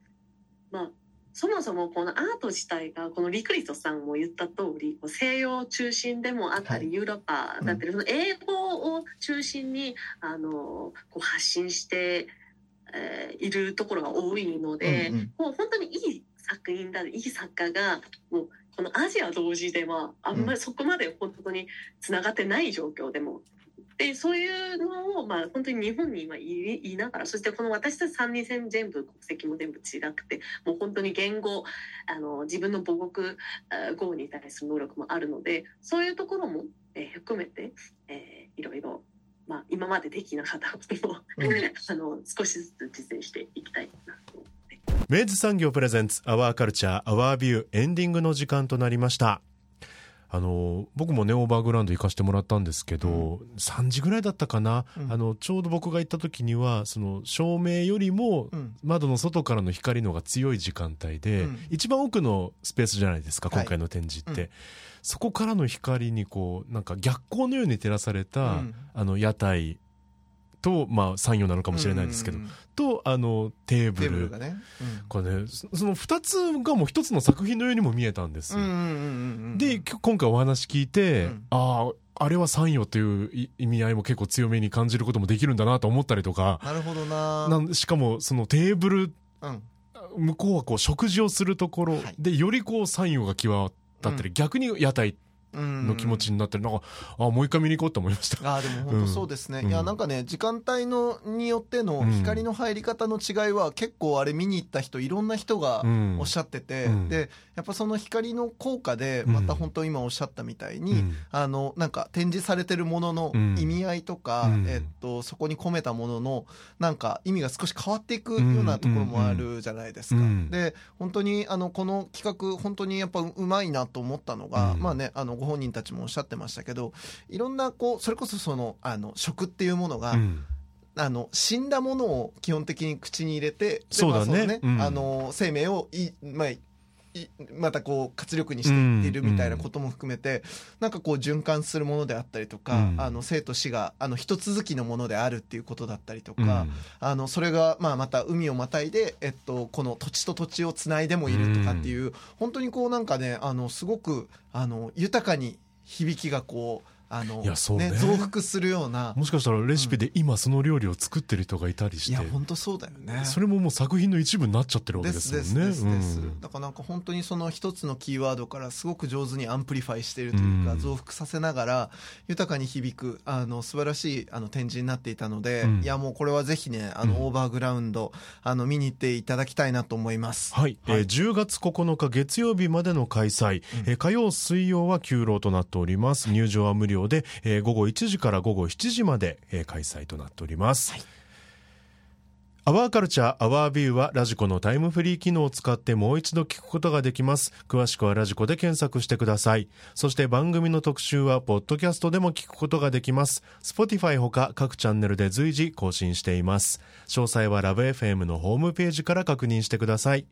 うまあそもそもこのアート自体がこのリクリトさんも言った通り西洋中心でもあったり、はい。ユーロッパだったり、その英語を中心にあのこう発信して、えーいるところが多いので、うんうん。もう本当にいい作品だいい作家がもうこのアジア同時ではあんまりそこまで本当につながってない状況でも。でそういうのを、まあ、本当に日本に今いいながらそしてこの私たち3人戦全部国籍も全部違くてもう本当に言語あの自分の母国あ語に対する能力もあるのでそういうところも、えー含めて、えーいろいろ、まあ、今までできなかったことを、うん。*laughs* あの少しずつ実践していきたいなと思って。明治産業プレゼンツアワーカルチャーアワービューエンディングの時間となりましたあの僕もねオーバーグラウンド行かせてもらったんですけど、3時ぐらいだったかな、うん。あのちょうど僕が行った時にはその照明よりもうん。窓の外からの光の方が強い時間帯で、うん。一番奥のスペースじゃないですかはい。今回の展示って、うん。そこからの光にこうなんか逆光のように照らされた、うん。あの屋台とまあ産業なのかもしれないですけど、うんうんとあのテーブル。ブルがね。これねそその2つがもう1つの作品のようにも見えたんですよ、うんうんうんうんうんでき今回お話聞いて、うん。あああれは産業というい意味合いも結構強めに感じることもできるんだなと思ったりとか。なるほどな。なんしかもそのテーブルうん。向こうはこう食事をするところ。はい。でよりこう産業が際立ったり、うん。逆に屋台うんの気持ちになったりなんかあもう一回見に行こうと思いました。あーでも本当そうですね、うん。いやなんかね時間帯のによってのうん。光の入り方の違いは結構あれ見に行った人いろんな人がうん。おっしゃってて、うん。でやっぱその光の効果でうん。また本当今おっしゃったみたいに、うん。あのなんか展示されてるもののうん。意味合いとか、うん。えっと、そこに込めたもののなんか意味が少し変わっていくようなところもあるじゃないですか。うん。で本当にあのこの企画本当にやっぱうまいなと思ったのが、うん。まあねあのご本人たちもおっしゃってましたけどいろんなこうそれこそそのあの食っていうものが、うん。あの死んだものを基本的に口に入れてでそうだね。まあうん。あの生命をい、まあ、いまたこう活力にしていっているみたいなことも含めて、なんかこう循環するものであったりとか、うん。あの生と死があの一続きのものであるっていうことだったりとうん。か、あのそれがまあまた海をまたいで、えっと、この土地と土地をつないでもいるとかっていう、本当にこうなんかねあのすごくあの豊かに響きがこうあのね。増幅するような。もしかしたらレシピで今その料理を作ってる人がいたりして、いや本当そうだよね。それももう作品の一部になっちゃってるわけでですね。ですですです、うん。だからなんか本当にその一つのキーワードからすごく上手に amplify しているというか、うん。増幅させながら豊かに響くあの素晴らしいあの展示になっていたので、うん。いやもうこれはぜひねあの、うん。オーバーグラウンドあの見に行っていただきたいなと思います。はい、はい。えー10月9日月曜日までの開催、うん。えー火曜水曜は休労となっております。入場は無料で、えー午後1時から午後7時まで、えー開催となっております、アワーカルチャーアワービューはラジコのタイムフリー機能を使ってもう一度聞くことができます。詳しくはラジコで検索してください。そして番組の特集はポッドキャストでも聞くことができます。Spotify ほか各チャンネルで随時更新しています。詳細はラブ f m のホームページから確認してください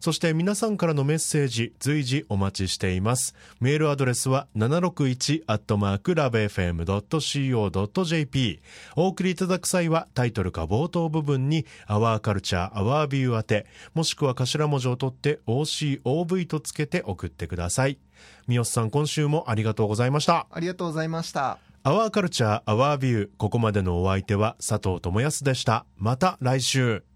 そして皆さんからのメッセージ随時お待ちしています。メールアドレスは 761-lovefm.co.jp お送りいただく際はタイトルか冒頭部分に Our Culture, Our View 宛てもしくは頭文字を取って OCOV とつけて送ってください。三好さん今週もありがとうございました。ありがとうございました。Our Culture, Our View ここまでのお相手は佐藤智康でした。また来週。